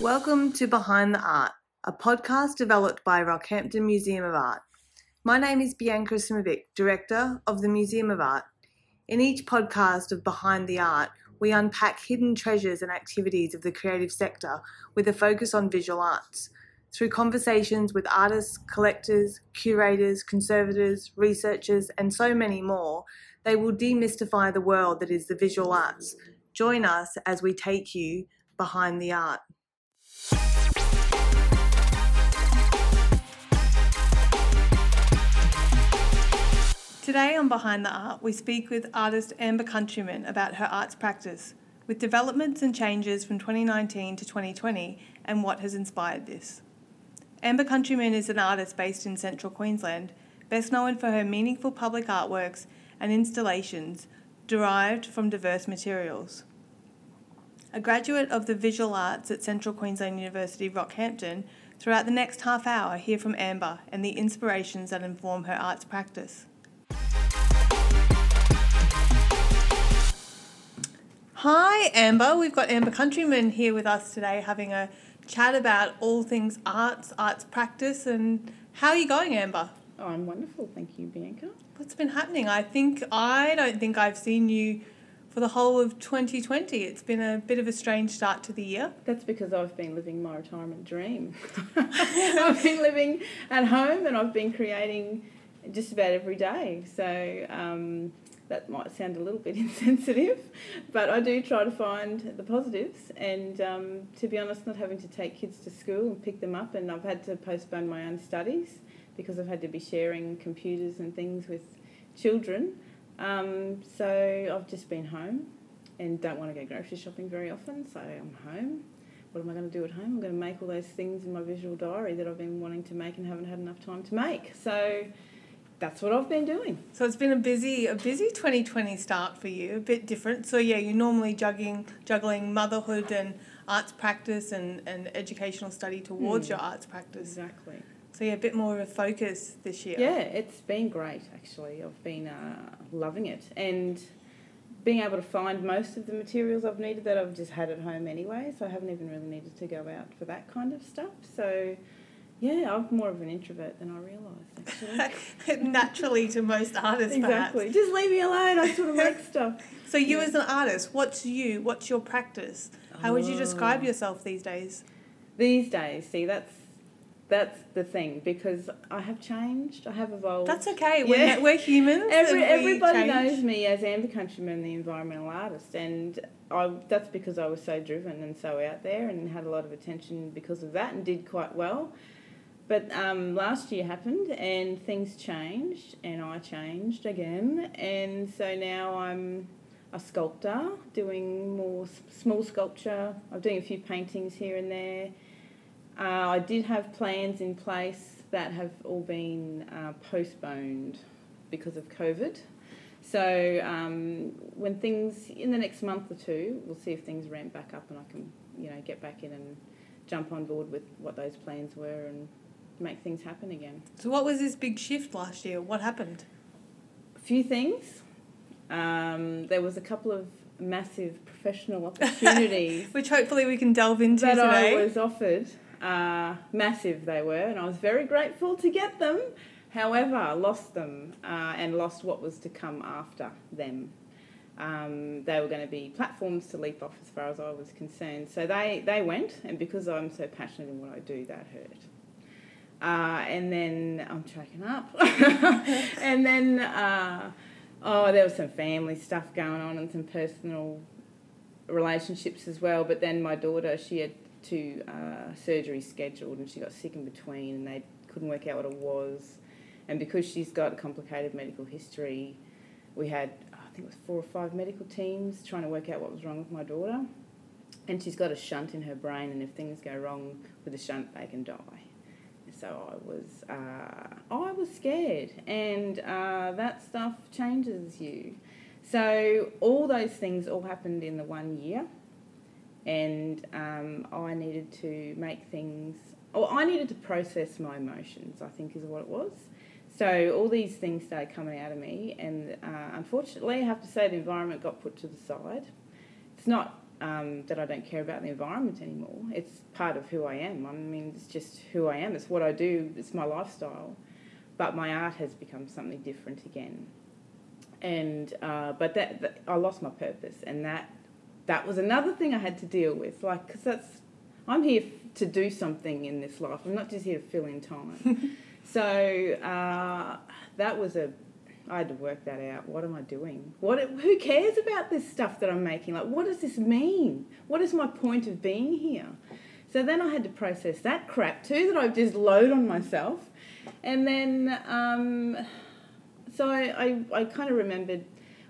Welcome to Behind the Art, a podcast developed by Rockhampton Museum of Art. My name is Bianca Acimovic, Director of the Museum of Art. In each podcast of Behind the Art, we unpack hidden treasures and activities of the creative sector with a focus on visual arts. Through conversations with artists, collectors, curators, conservators, researchers, and so many more, they will demystify the world that is the visual arts. Join us as we take you behind the art. Today on Behind the Art, we speak with artist Amber Countryman about her arts practice, with developments and changes from 2019 to 2020 and what has inspired this. Amber Countryman is an artist based in central Queensland, best known for her meaningful public artworks and installations derived from diverse materials. A graduate of the visual arts at Central Queensland University Rockhampton, throughout the next half hour, hear from Amber and the inspirations that inform her arts practice. Hi, Amber. We've got Amber Countryman here with us today having a chat about all things arts, arts practice, and how are you going, Amber? Oh, I'm wonderful. Thank you, Bianca. What's been happening? I think, I don't think I've seen you for the whole of 2020. It's been a bit of a strange start to the year. That's because I've been living my retirement dream. I've been living at home and I've been creating just about every day. So, um, that might sound a little bit insensitive, but I do try to find the positives. And um, to be honest, not having to take kids to school and pick them up, and I've had to postpone my own studies because I've had to be sharing computers and things with children. Um, so I've just been home and don't want to go grocery shopping very often, so I'm home. What am I going to do at home? I'm going to make all those things in my visual diary that I've been wanting to make and haven't had enough time to make. So that's what I've been doing. So it's been a busy a busy 2020 start for you, a bit different. So yeah, you're normally juggling juggling motherhood and arts practice and, and educational study towards mm. your arts practice. Exactly. So yeah, a bit more of a focus this year. Yeah, it's been great actually. I've been uh, loving it and being able to find most of the materials I've needed that I've just had at home anyway. So I haven't even really needed to go out for that kind of stuff. So yeah, I'm more of an introvert than I realised. Actually, naturally to most artists, exactly. Perhaps. Just leave me alone. I sort of make stuff. So you, yeah. as an artist, what's you? What's your practice? How would you describe oh. yourself these days? These days, see, that's that's the thing because I have changed. I have evolved. That's okay. We're, we're humans. Every, everybody knows me as Amber Countryman, the environmental artist, and I, that's because I was so driven and so out there and had a lot of attention because of that and did quite well. But um, last year happened and things changed and I changed again. And so now I'm a sculptor doing more small sculpture. I'm doing a few paintings here and there. Uh, I did have plans in place that have all been uh, postponed because of COVID. So um, when things in the next month or two, we'll see if things ramp back up and I can, you know, get back in and jump on board with what those plans were and make things happen again. So, what was this big shift last year? What happened? A few things. Um, there was a couple of massive professional opportunities, which hopefully we can delve into that today. I was offered. Uh, massive they were, and I was very grateful to get them. However, lost them uh, and lost what was to come after them. Um, they were going to be platforms to leap off as far as I was concerned. So they, they went, and because I'm so passionate in what I do, that hurt. Uh, and then I'm tracking up. and then, uh, oh, there was some family stuff going on and some personal relationships as well. But then my daughter, she had two uh, surgeries scheduled and she got sick in between and they couldn't work out what it was. And because she's got a complicated medical history, we had, I think it was four or five medical teams trying to work out what was wrong with my daughter. And she's got a shunt in her brain, and if things go wrong with the shunt, they can die so I was uh, I was scared, and uh, that stuff changes you. So all those things all happened in the one year, and um, I needed to make things. Or I needed to process my emotions. I think is what it was. So all these things started coming out of me, and uh, unfortunately, I have to say the environment got put to the side. It's not um, that I don't care about the environment anymore. It's part of who I am. I mean, it's just who I am. It's what I do. It's my lifestyle. But my art has become something different again. And uh, but that, that I lost my purpose, and that that was another thing I had to deal with. Like, because that's I'm here to do something in this life. I'm not just here to fill in time. so uh, that was a I had to work that out. What am I doing? What? Who cares about this stuff that I'm making? Like, what does this mean? What is my point of being here? So then I had to process that crap too that I've just load on myself, and then um, so I, I, I kind of remembered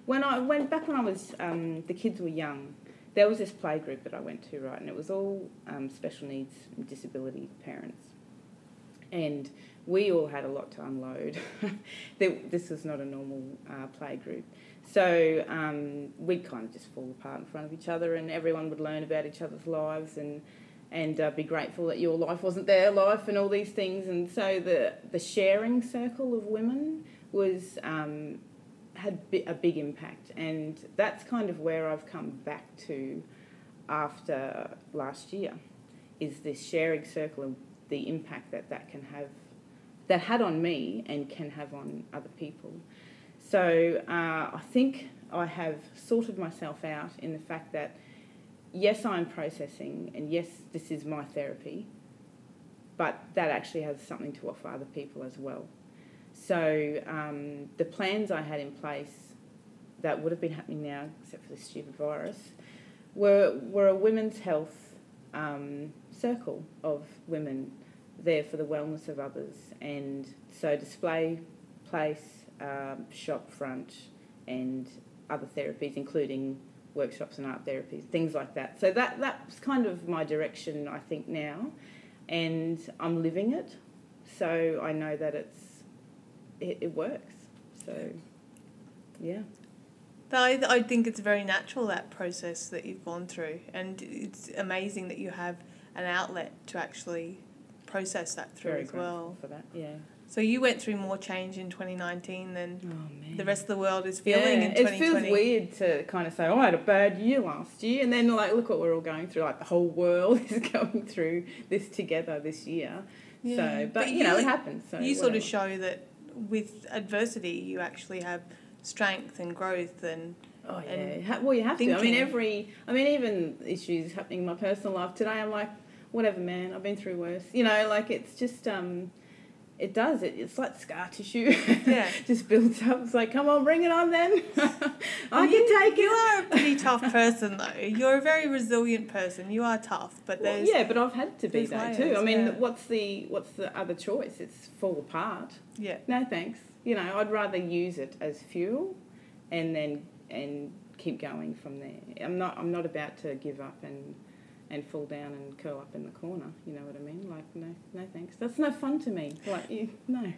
when I went back when I was um, the kids were young. There was this play group that I went to, right, and it was all um, special needs disability parents, and we all had a lot to unload. this was not a normal uh, play group. So um, we'd kind of just fall apart in front of each other, and everyone would learn about each other's lives and and uh, be grateful that your life wasn't their life and all these things. And so the the sharing circle of women was um, had a big impact, and that's kind of where I've come back to after last year, is this sharing circle and the impact that that can have that had on me and can have on other people. So uh, I think I have sorted myself out in the fact that yes, I'm processing, and yes, this is my therapy, but that actually has something to offer other people as well. So um, the plans I had in place that would have been happening now, except for the stupid virus, were were a women's health um, circle of women there for the wellness of others. And so display, place, um, shop front, and other therapies, including workshops and art therapies, things like that. So that that's kind of my direction, I think now, and I'm living it. So I know that it's it, it works. So yeah. I, I think it's very natural that process that you've gone through, and it's amazing that you have an outlet to actually process that through Very as well. For that, yeah. So you went through more change in 2019 than Oh the rest of the world is feeling yeah, in it feels weird to kind of say, "Oh, I had a bad year last year," and then like, look what we're all going through. Like the whole world is going through this together this year. Yeah. So, but, But you, know, it happens. So you sort of show that with adversity, you actually have strength and growth and Oh yeah. and well, you have to. I mean, every. I mean, even issues happening in my personal life today. I'm like, whatever, man. I've been through worse. You know, like it's just. um it does. It, it's like scar tissue. Yeah. just builds up. It's like, come on, bring it on then. I you, can take you it. are a pretty tough person though. You're a very resilient person. You are tough, but Well, there's yeah, but I've had to be though too. I mean, yeah. what's the what's the other choice? It's fall apart. yeah. No thanks. You know, I'd rather use it as fuel, and then and keep going from there. I'm not I'm not about to give up and and fall down and curl up in the corner. You know what I mean? Like no no thanks. That's no fun to me. Like you, no.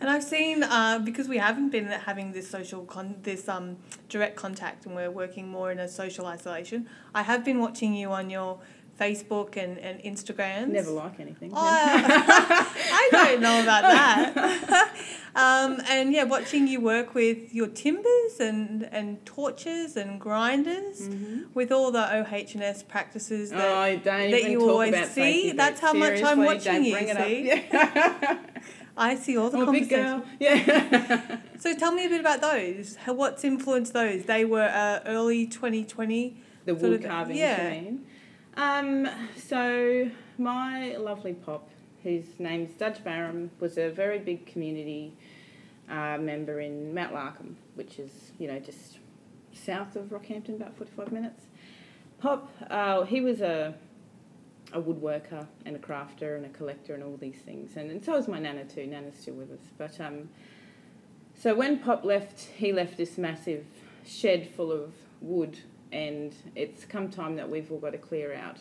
And I've seen uh, because we haven't been having this social con- this um direct contact, and we're working more in a social isolation. I have been watching you on your Facebook and and Instagrams. Never like anything. Oh, I don't know about that. um, and yeah, watching you work with your timbers and, and torches and grinders Mhm. with all the OH&S practices that Oh, don't that even you talk always see. That's how much I'm watching you, see? Yeah. I see all the big conversations. girl. Yeah. So tell me a bit about those. How, what's influenced those? They were uh, early 2020. The Sort wood of- carving, yeah. mean? Um, so my lovely pop, whose name's Dudge Barham, was a very big community uh, member in Mount Larcom, which is, you know, just south of Rockhampton, about 45 minutes. Pop, uh, he was a, a woodworker and a crafter and a collector and all these things. And, and so was my Nana too. Nana's still with us. But um, so when Pop left, he left this massive shed full of wood and it's come time that we've all got to clear out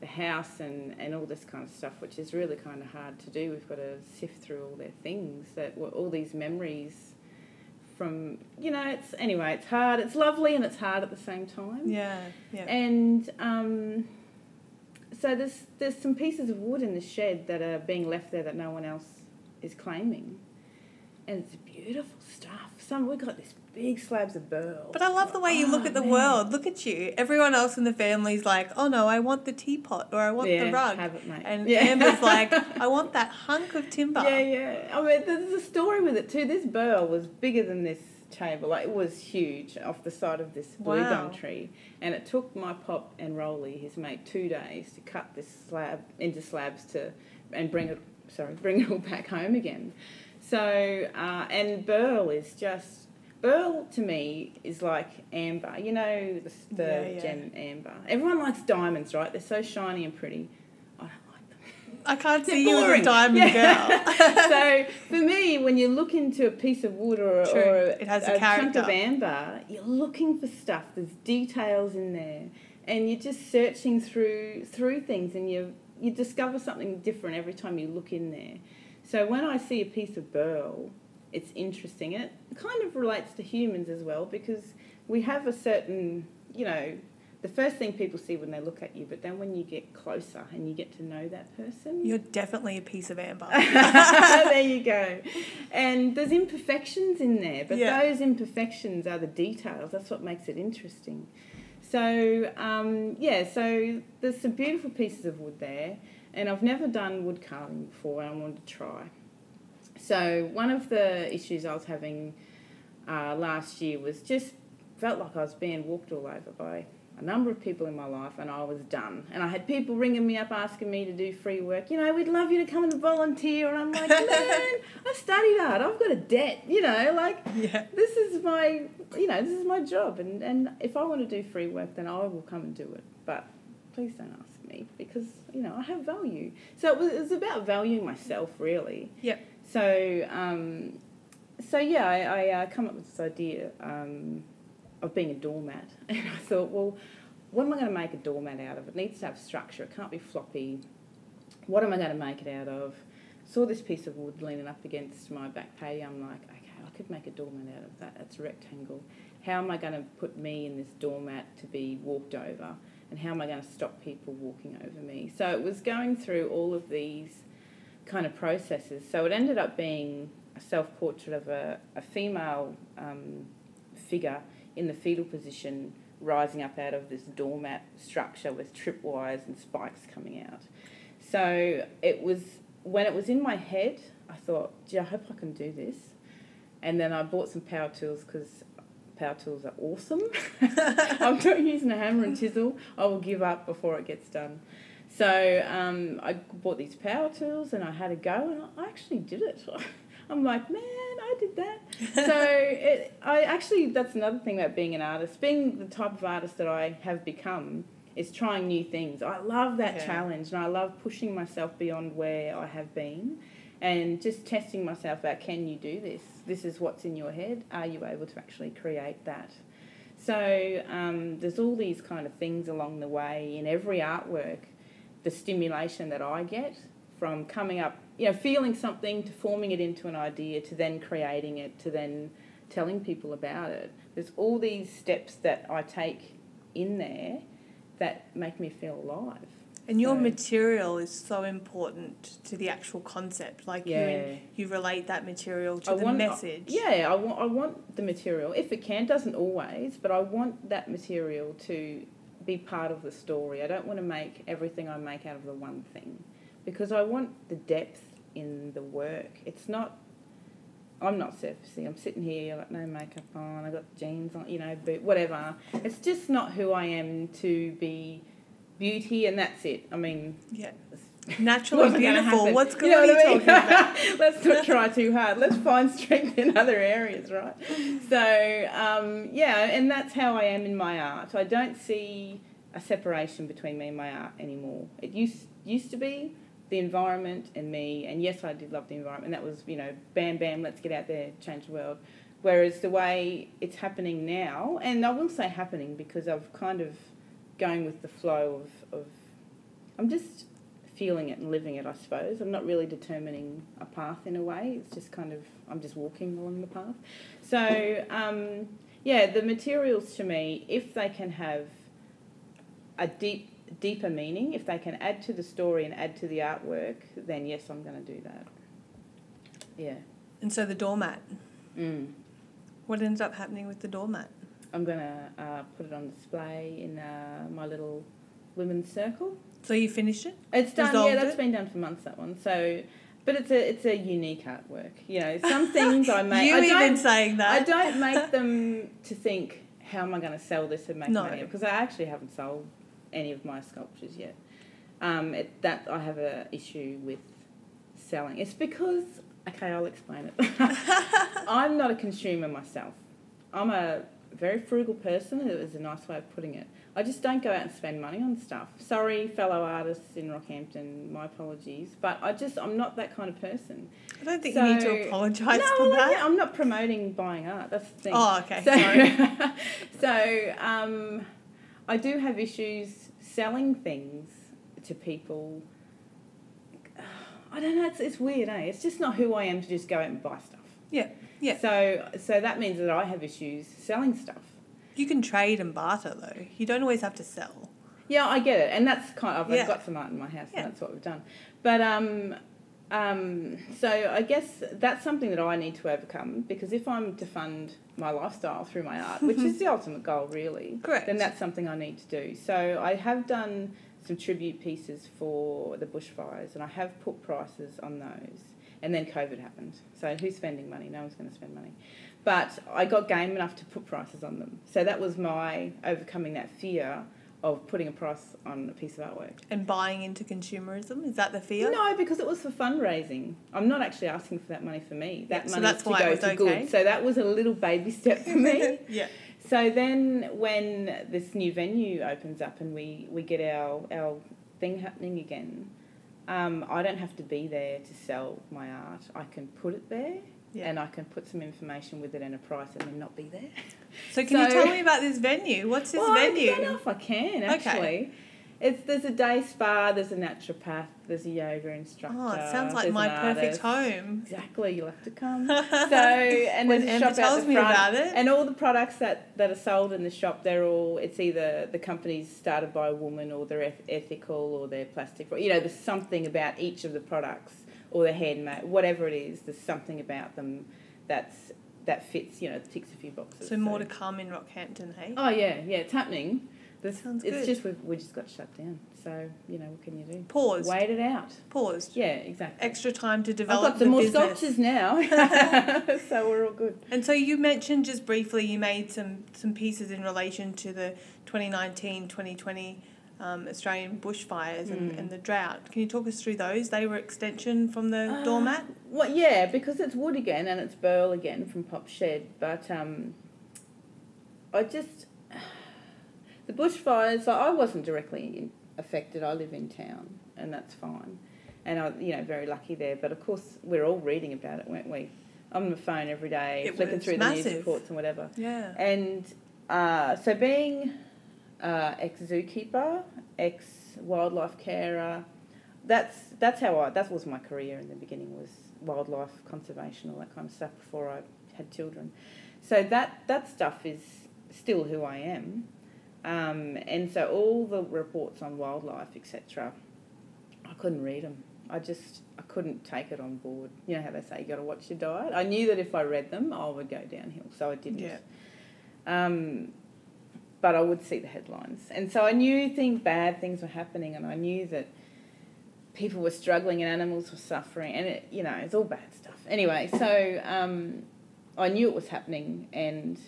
the house and, and all this kind of stuff, which is really kind of hard to do. We've got to sift through all their things that were all these memories from, you know, it's anyway, it's hard. It's lovely and it's hard at the same time. Yeah, yeah. And um, so there's there's some pieces of wood in the shed that are being left there that no one else is claiming, and it's beautiful stuff. Some we got this big slabs of burl. But I love the way you look Oh, at the man. world. Look at you. Everyone else in the family's like, oh no, I want the teapot or I want yeah, the rug. Have it, mate. And yeah. Amber's like, I want that hunk of timber. Yeah, yeah. I mean, there's a story with it too. This burl was bigger than this table. Like it was huge off the side of this blue Wow. gum tree, and it took my pop and Rolly, his mate, two days to cut this slab into slabs to and bring it. Sorry, bring it all back home again. So uh, and burl is just. Burl to me is like amber, you know, the, the Yeah, yeah. gem amber. Everyone likes diamonds, right? They're so shiny and pretty. I don't like them. I can't see you as a diamond Yeah. girl. so for me, when you look into a piece of wood or, True. or It has a chunk of amber, you're looking for stuff. There's details in there, and you're just searching through through things, and you you discover something different every time you look in there. So when I see a piece of burl, it's interesting. It kind of relates to humans as well because we have a certain, you know, the first thing people see when they look at you, but then when you get closer and you get to know that person, You're definitely a piece of amber. there you go. And there's imperfections in there, but Yeah. those imperfections are the details. That's what makes it interesting. So, um, yeah, so there's some beautiful pieces of wood there, and I've never done wood carving before, and I wanted to try. So, one of the issues I was having uh, last year was just felt like I was being walked all over by a number of people in my life and I was done. And I had people ringing me up asking me to do free work. You know, we'd love you to come and volunteer. And I'm like, man, I studied art. I've got a debt. You know, like yeah. this is my, you know, this is my job. And, and if I want to do free work, then I will come and do it. But please don't ask me because, you know, I have value. So it was, it was about valuing myself, really. Yep. So, um, so yeah, I, I uh, come up with this idea um, of being a doormat, and I thought, well, what am I going to make a doormat out of? It needs to have structure. It can't be floppy. What am I going to make it out of? Saw this piece of wood leaning up against my back patio. I'm like, okay, I could make a doormat out of that. It's a rectangle. How am I going to put me in this doormat to be walked over? And how am I going to stop people walking over me? So it was going through all of these kind of processes. So it ended up being a self portrait of a, a female um, figure in the fetal position rising up out of this doormat structure with tripwires and spikes coming out. So it was when it was in my head, I thought, gee, I hope I can do this. And then I bought some power tools because power tools are awesome. I'm not using a hammer and chisel. I will give up before it gets done. So um, I bought these power tools and I had a go and I actually did it. I'm like, man, I did that. so it, I actually, that's another thing about being an artist. Being the type of artist that I have become is trying new things. I love that challenge and I love pushing myself beyond where I have been and just testing myself out. Can you do this? This is what's in your head. Are you able to actually create that? So um, there's all these kind of things along the way in every artwork. The stimulation that I get from coming up, you know, feeling something to forming it into an idea to then creating it to then telling people about it. There's all these steps that I take in there that make me feel alive. And your So- material is so important to the actual concept. Like Yeah. you, you relate that material to I the want, message. Uh, yeah, I want, I want the material, if it can, doesn't always, but I want that material to be part of the story. I don't want to make everything I make out of the one thing because I want the depth in the work. It's not, I'm not surfacey. I'm sitting here, like no makeup on, I got jeans on, you know, boot, whatever. It's just not who I am to be beauty and that's it. I mean, Yeah. Naturally What's beautiful. What's You good? know what I mean? talking about? Let's not try too hard. Let's find strength in other areas, right? So, um, yeah, and that's how I am in my art. I don't see a separation between me and my art anymore. It used used to be the environment and me, and yes, I did love the environment. That was, you know, bam, bam, let's get out there, change the world. Whereas the way it's happening now, and I will say happening because I've kind of going with the flow of, of I'm just feeling it and living it, I suppose. I'm not really determining a path in a way. It's just kind of I'm just walking along the path. So um, yeah, the materials to me, if they can have a deep deeper meaning, if they can add to the story and add to the artwork, then yes, I'm going to do that. Yeah. And so the doormat. Mm. What ended up happening with the doormat? I'm going to uh, put it on display in uh, my little women's circle. So you finished it? It's done. Resolved yeah, that's it? been done for months. That one. So, but it's a it's a unique artwork. You know, some things I make. you I even don't, saying that. I don't make them to think how am I going to sell this and make No. money because I actually haven't sold any of my sculptures yet. Um, it, that I have a issue with selling. It's because okay, I'll explain it. I'm not a consumer myself. I'm a very frugal person. It was a nice way of putting it. I just don't go out and spend money on stuff. Sorry, fellow artists in Rockhampton, my apologies, but I just I'm not that kind of person. I don't think you need to apologise no, for that. I'm not promoting buying art. That's the thing. Oh, okay. So, Sorry. so um, I do have issues selling things to people. I don't know. It's, it's weird, eh? It's just not who I am to just go out and buy stuff. Yeah, yeah. So so that means that I have issues selling stuff. You can trade and barter though. You don't always have to sell. Yeah, I get it, and that's kind of I've Yeah. got some art in my house, Yeah. and that's what we've done. But um, um, so I guess that's something that I need to overcome because if I'm to fund my lifestyle through my art, which is the ultimate goal, really, Correct. then that's something I need to do. So I have done some tribute pieces for the bushfires, and I have put prices on those. And then COVID happened. So who's spending money? No one's going to spend money. But I got game enough to put prices on them. So that was my overcoming that fear of putting a price on a piece of artwork. And buying into consumerism is that the fear? No, because it was for fundraising. I'm not actually asking for that money for me. That Yeah, so money that's to go was to okay. good. So that was a little baby step for me. yeah. So then, when this new venue opens up and we, we get our, our thing happening again, um, I don't have to be there to sell my art. I can put it there Yeah. and I can put some information with it and a price and then not be there. So can you tell me about this venue? What's this well, venue? I don't know if I can actually. Okay. It's there's a day spa, there's a naturopath, there's a yoga instructor. Oh, it sounds like my perfect artist. home. Exactly, you'll have to come. So and there's a Amber shop out tells the me front, about it. and all the products that, that are sold in the shop, they're all it's either the company's started by a woman or they're eth- ethical or they're plastic. You know, there's something about each of the products or they're handmade, whatever it is. There's something about them that's that fits. You know, ticks a few boxes. So more to come in Rockhampton, hey? Oh yeah, yeah, it's happening. This, Sounds it's good. It's just we've, we just got shut down. So you know what can you do? Paused. Wait it out. Paused. Yeah, exactly. Extra time to develop. I've got some the more business. sculptures now, so we're all good. And so you mentioned just briefly you made some, some pieces in relation to the 2019 2020 um, Australian bushfires and, Mm. and the drought. Can you talk us through those? They were extension from the Uh, doormat? Well, yeah, because it's wood again and it's burl again from Pop Shed, but um, I just the bushfires. I wasn't directly affected. I live in town, and that's fine, and I, you know, very lucky there. But of course, we're all reading about it, weren't we? I'm on the phone every day, It flicking through the news reports and whatever. Yeah. And uh, so, being uh, ex zookeeper, ex wildlife carer, that's that's how I that was my career in the beginning was wildlife conservation, all that kind of stuff before I had children. So that that stuff is still who I am, um, and so all the reports on wildlife, etc. I couldn't read them. I just I couldn't take it on board. You know how they say you got to watch your diet. I knew that if I read them, I would go downhill, so I didn't. Yeah. Um, but I would see the headlines, and so I knew things bad things were happening, and I knew that people were struggling and animals were suffering, and it you know it's all bad stuff. Anyway, so um, I knew it was happening, and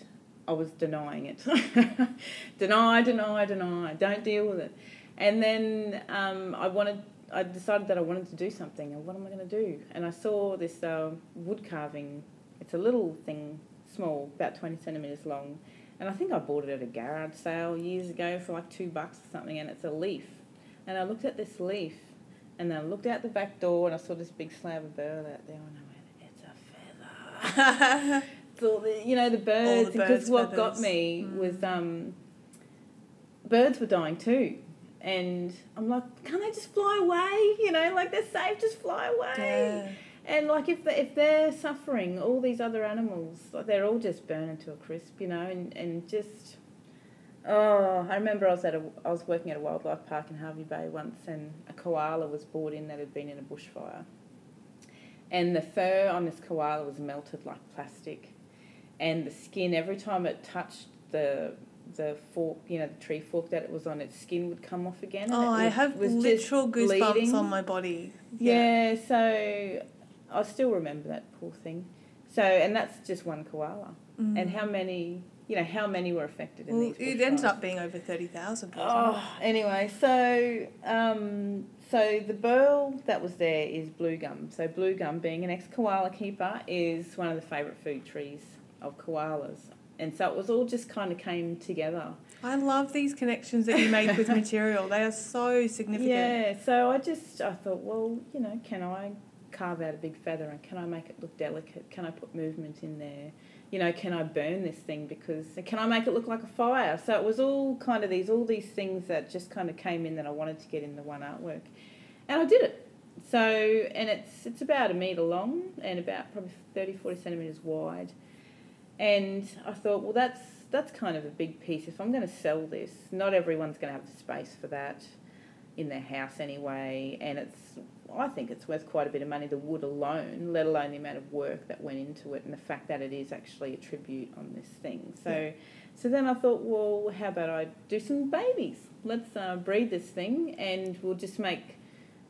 I was denying it. deny, deny, deny. Don't deal with it. And then um, I wanted. I decided that I wanted to do something, and what am I going to do? And I saw this uh, wood carving. It's a little thing, small, about twenty centimeters long, and I think I bought it at a garage sale years ago for like two bucks or something. And it's a leaf, and I looked at this leaf, and then I looked out the back door, and I saw this big slab of burl out there, and I went, "It's a feather." All the, you know, the birds, the because what got me Mm. was um, birds were dying too. And I'm like, can't they just fly away? You know, like they're safe, just fly away. Yeah. And like if they, if they're suffering, all these other animals, like they're all just burning to a crisp, you know, and, and just oh, I remember I was at a I was working at a wildlife park in Hervey Bay once, and a koala was brought in that had been in a bushfire, and the fur on this koala was melted like plastic, and the skin every time it touched the the fork, you know, the tree fork that it was on, its skin would come off again. and Oh, it I have was literal goosebumps bleeding. on my body. Yeah, so I still remember that poor thing. So, and that's just one koala. Mm. And how many, you know, how many were affected in Well, these it ended up being over 30,000. wasn't Oh, anyway, so um, so the burl that was there is blue gum. So blue gum, being an ex koala keeper, is one of the favourite food trees of koalas. And so it was all just kind of came together. I love these connections that you make with material. They are so significant. Yeah, so I just I thought, well, you know, can I carve out a big feather and can I make it look delicate? Can I put movement in there? You know, can I burn this thing because can I make it look like a fire? So it was all kind of these all these things that just kind of came in that I wanted to get in the one artwork. And I did it. So and it's it's about a metre long and about probably 30 40 centimetres wide. And I thought, well that's that's kind of a big piece. If I'm going to sell this, not everyone's going to have the space for that in their house anyway, and it's I think it's worth quite a bit of money the wood alone, let alone the amount of work that went into it and the fact that it is actually a tribute on this thing. So Yeah. so then I thought, well, how about I do some babies? Let's uh, breed this thing and we'll just make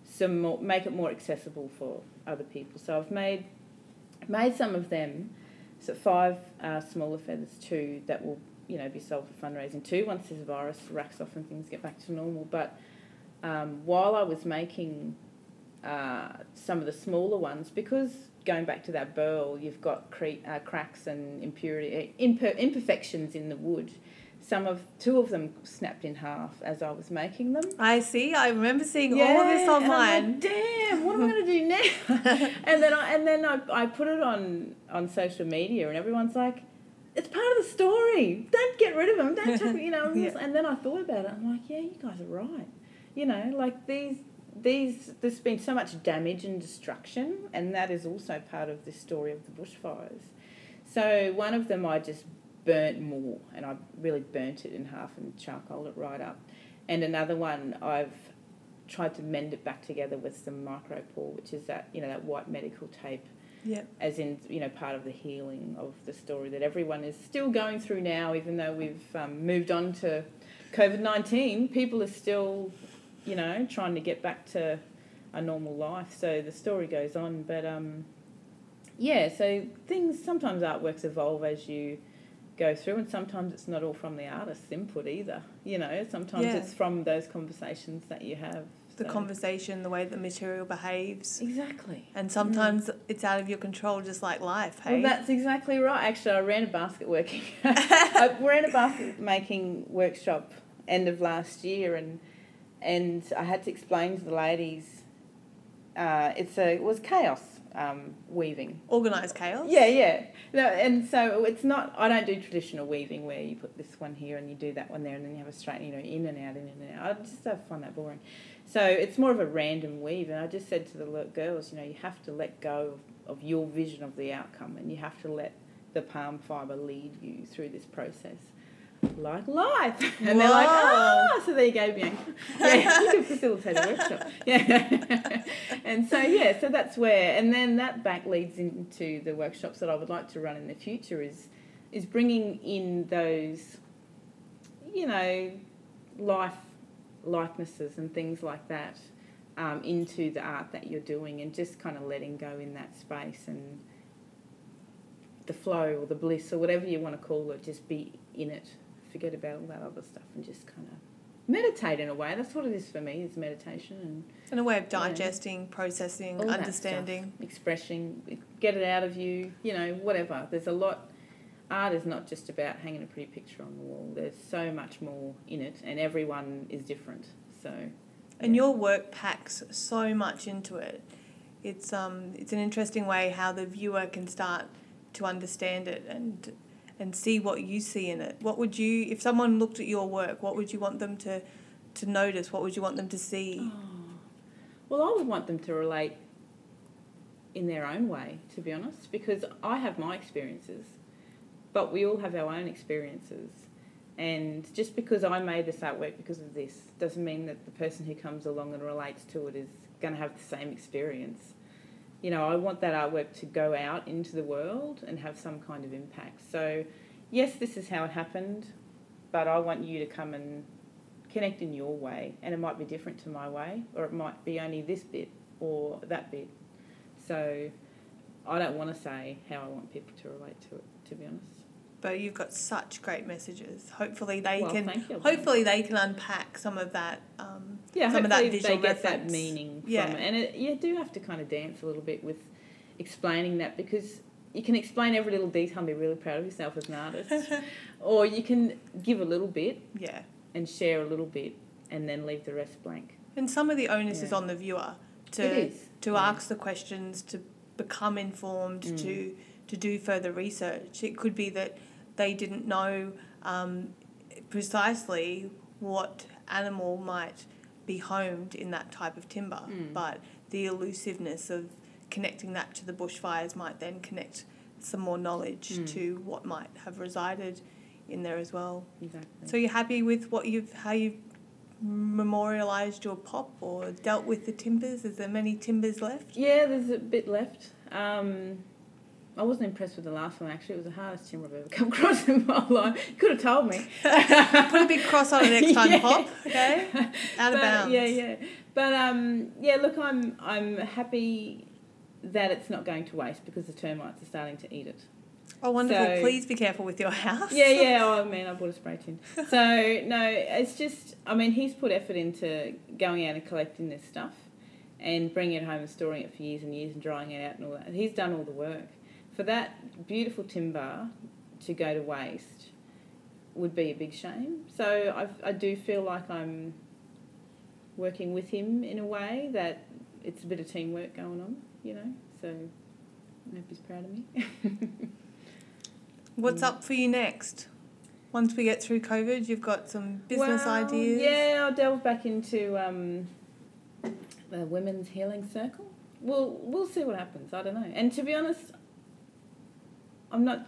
some more, make it more accessible for other people. So I've made made some of them. So five uh, smaller feathers, two that will you know be sold for fundraising. Two once this virus racks off and things get back to normal. But um, while I was making uh, some of the smaller ones, because going back to that burl, you've got cre- uh, cracks and impurity, imper- imperfections in the wood. Some of two of them snapped in half as I was making them. I see. I remember seeing all of this online. like, Damn, what am I going to do now? and then I and then I, I put it on on social media, and everyone's like, "It's part of the story. Don't get rid of them. Don't chuck, you know." Yeah. And then I thought about it. I'm like, "Yeah, you guys are right. You know, like these." These there's been so much damage and destruction, and that is also part of the story of the bushfires. So one of them I just burnt more, and I really burnt it in half and charcoaled it right up. And another one I've tried to mend it back together with some micropore, which is that you know that white medical tape, Yeah. as in you know part of the healing of the story that everyone is still going through now, even though we've um, moved on to COVID nineteen. People are still, you know, trying to get back to a normal life. So the story goes on, but um, yeah. So things sometimes artworks evolve as you go through and sometimes it's not all from the artist's input either you know sometimes Yeah. it's from those conversations that you have The so- conversation, the way the material behaves. exactly And sometimes it's out of your control, just like life, hey? well that's exactly right actually i ran a basket working i ran a basket making workshop end of last year and and i had to explain to the ladies uh, it's a it was chaos um, weaving Organised chaos. Yeah, yeah. No, and so it's not. I don't do traditional weaving where you put this one here and you do that one there, and then you have a straight, you know, in and out, in and out. I just don't find that boring. So it's more of a random weave, and I just said to the girls, you know, you have to let go of, of your vision of the outcome, and you have to let the palm fibre lead you through this process. Like life, and they're like, Whoa. ah, so there you go, Bianca. Yeah, you can facilitate a workshop. Yeah, and so yeah, so that's where, and then that back leads into the workshops that I would like to run in the future is is bringing in those, you know, life likenesses and things like that um, into the art that you're doing, and just kind of letting go in that space and the flow or the bliss or whatever you want to call it, just be in it. Forget about all that other stuff and just kind of meditate in a way. That's what it is for me. Is meditation and And a way of digesting, processing, all that understanding. expressing, get it out of you. You know, whatever. There's a lot. Art is not just about hanging a pretty picture on the wall. There's so much more in it, and everyone is different. So, And your work packs so much into it. It's um it's an interesting way how the viewer can start to understand it and and see what you see in it. What would you if someone looked at your work, what would you want them to to notice? What would you want them to see? Oh. Well, I would want them to relate in their own way, to be honest, because I have my experiences, but we all have our own experiences. And just because I made this artwork because of this doesn't mean that the person who comes along and relates to it is going to have the same experience. You know, I want that artwork to go out into the world and have some kind of impact. So, yes, this is how it happened, but I want you to come and connect in your way, and it might be different to my way, or it might be only this bit or that bit. So, I don't want to say how I want people to relate to it, to be honest. But you've got such great messages. Hopefully they Well, can. you. Hopefully they can unpack some of that. Um, yeah, some of that visual they get that meaning Yeah. from it, and it, you do have to kind of dance a little bit with explaining that because you can explain every little detail and be really proud of yourself as an artist, or you can give a little bit yeah. and share a little bit and then leave the rest blank. And some of the onus is on the viewer to to yeah. ask the questions, to become informed, Mm. to to do further research. It could be that they didn't know um, precisely what animal might be homed in that type of timber, Mm. but the elusiveness of connecting that to the bushfires might then connect some more knowledge Mm. to what might have resided in there as well. exactly. So you're happy with what you've how you've memorialised your pop or dealt with the timbers? Is there many timbers left? yeah, there's a bit left. Um, I wasn't impressed with the last one actually. It was the hardest timber I've ever come across in my life. You could have told me. Put a big cross on it next time, Yeah. pop. Okay, out of But, bounds. Yeah, yeah. But um, yeah. Look, I'm I'm happy that it's not going to waste because the termites are starting to eat it. Oh, wonderful! So- Please be careful with your house. Yeah, yeah. Oh man, I bought a spray tin. So no, it's just. I mean, he's put effort into going out and collecting this stuff, and bringing it home and storing it for years and years and drying it out and all that. He's done all the work. For that beautiful timber to go to waste would be a big shame. So I, I do feel like I'm working with him in a way that it's a bit of teamwork going on, you know. So I hope he's proud of me. What's up for you next? Once we get through COVID, you've got some business Well, ideas. Yeah, I'll delve back into um, the women's healing circle. We'll we'll see what happens. I don't know. And to be honest, I'm not.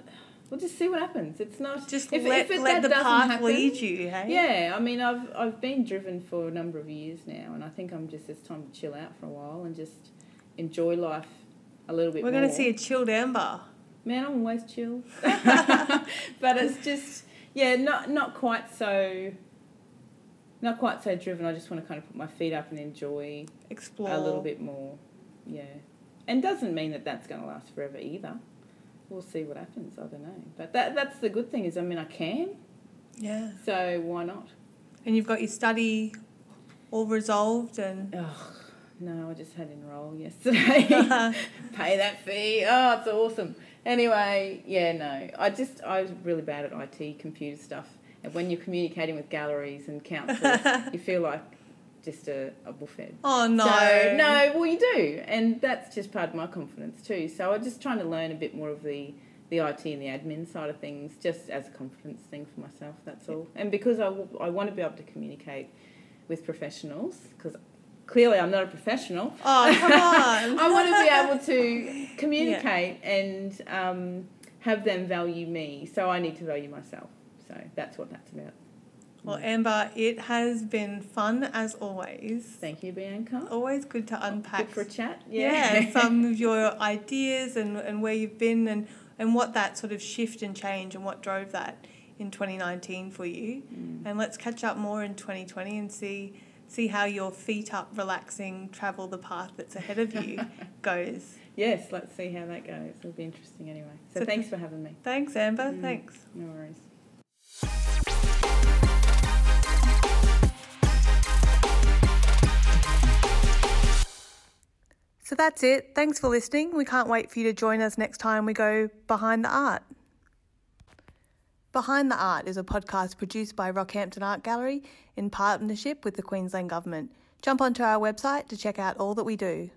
We'll just see what happens. It's not Just if, let, if it, let the path happen, lead you. Hey. Yeah, I mean, I've I've been driven for a number of years now, and I think I'm just it's time to chill out for a while and just enjoy life a little bit We're more. going to see a chilled Amber. Man, I'm always chill. but it's just yeah, not not quite so not quite so driven. I just want to kind of put my feet up and enjoy Explore a little bit more. Yeah. And doesn't mean that that's going to last forever either. We'll see what happens. I don't know. But that that's the good thing is I mean I can. Yeah, So why not? and you've got your study all resolved and. Oh, no, I just had enroll yesterday. Pay that fee. Oh, it's awesome. Anyway, yeah, no. I just, I was really bad at IT, computer stuff. And when you're communicating with galleries and councils, you feel like just a, a buffhead. oh no! So, no, well, you do. And that's just part of my confidence too. So I'm just trying to learn a bit more of the, the IT and the admin side of things, just as a confidence thing for myself, that's all. And because I, w- I want to be able to communicate with professionals, because clearly I'm not a professional. Oh come on! I want to be able to communicate and um, have them value me. So I need to value myself. So that's what that's about. Well, Amber, it has been fun as always. Thank you, Bianca. Always good to unpack Good for chat. yeah, some of your ideas and, and where you've been and, and what that sort of shift and change and what drove that in 2019 for you. Mm. And let's catch up more in 2020 and see see how your feet up, relaxing, travel the path that's ahead of you goes. Yes, let's see how that goes. It'll be interesting anyway. So, So thanks for having me. Thanks, Amber. Mm. Thanks. No worries. So that's it. Thanks for listening. We can't wait for you to join us next time we go behind the art. Behind the Art is a podcast produced by Rockhampton Art Gallery in partnership with the Queensland Government. Jump onto our website to check out all that we do.